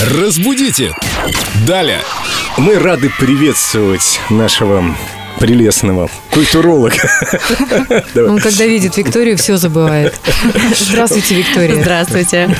Разбудите! Далее! Мы рады приветствовать нашего прелестного культуролога. Он когда видит Викторию, все забывает. Здравствуйте, Виктория. Здравствуйте.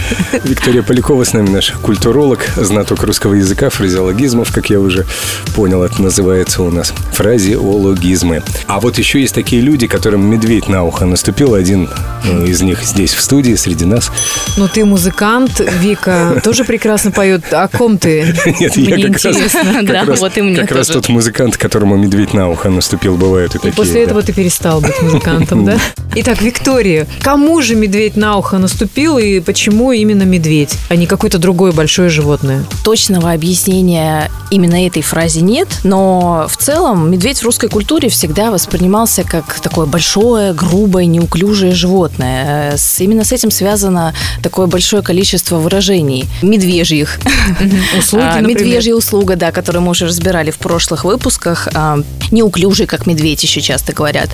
Виктория Полякова с нами, наш культуролог, знаток русского языка, фразеологизмов, как я уже понял, это называется у нас. Фразеологизмы. А вот еще есть такие люди, которым медведь на ухо наступил. Один ну, из них здесь в студии, среди нас. Ну, ты музыкант, Вика, тоже прекрасно поет. О ком ты? Нет, Мне я как раз, как да, раз- вот и мне как раз тот музыкант, которому медведь на ухо наступил, бывают и И такие. после да. этого ты перестал быть музыкантом, да? Итак, Виктория, кому же медведь на ухо наступил и почему именно медведь, а не какое-то другое большое животное? Точного объяснения именно этой фразе нет, но в целом медведь в русской культуре всегда воспринимался как такое большое, грубое, неуклюжее животное. Э, Именно с этим связано такое большое количество выражений медвежьих. Услуги, А. Медвежья услуга, да, которую мы уже разбирали в прошлых выпусках. А, Неуклюжий, как медведь, еще часто говорят.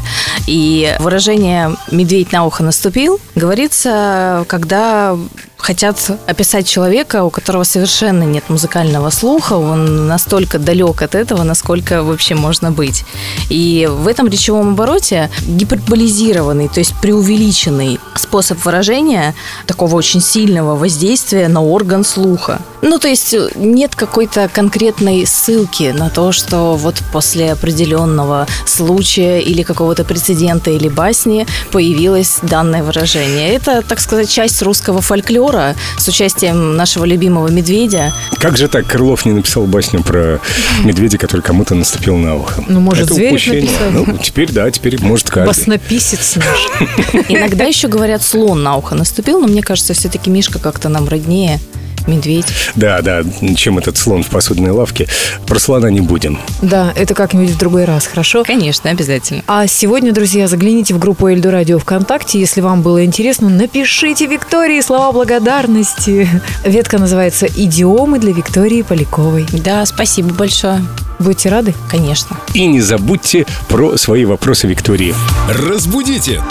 И выражение «медведь на ухо наступил» говорится, когда хотят описать человека, у которого совершенно нет музыкального слуха, он настолько далек от этого, насколько вообще можно быть. И в этом речевом обороте гиперболизированный, то есть преувеличенный способ выражения такого очень сильного воздействия на орган слуха. Ну, то есть нет какой-то конкретной ссылки на то, что вот после определенного случая или какого-то прецедента или басни появилось данное выражение. Это, так сказать, часть русского фольклора с участием нашего любимого медведя. Как же так Крылов не написал басню про медведя, который кому-то наступил на ухо? Ну, может, Это упущение. написал? Ну, теперь да, теперь может каждый. Баснописец наш. Иногда еще говорят, слон на ухо наступил, но мне кажется, все-таки Мишка как-то нам роднее. Медведь. Да, да, чем этот слон в посудной лавке. Про слона не будем. Да, это как-нибудь в другой раз, хорошо? Конечно, обязательно. А сегодня, друзья, загляните в группу Эльду Радио ВКонтакте. Если вам было интересно, напишите Виктории слова благодарности. Ветка называется «Идиомы для Виктории Поляковой». Да, спасибо большое. Будете рады? Конечно. И не забудьте про свои вопросы Виктории. Разбудите!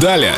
Далее!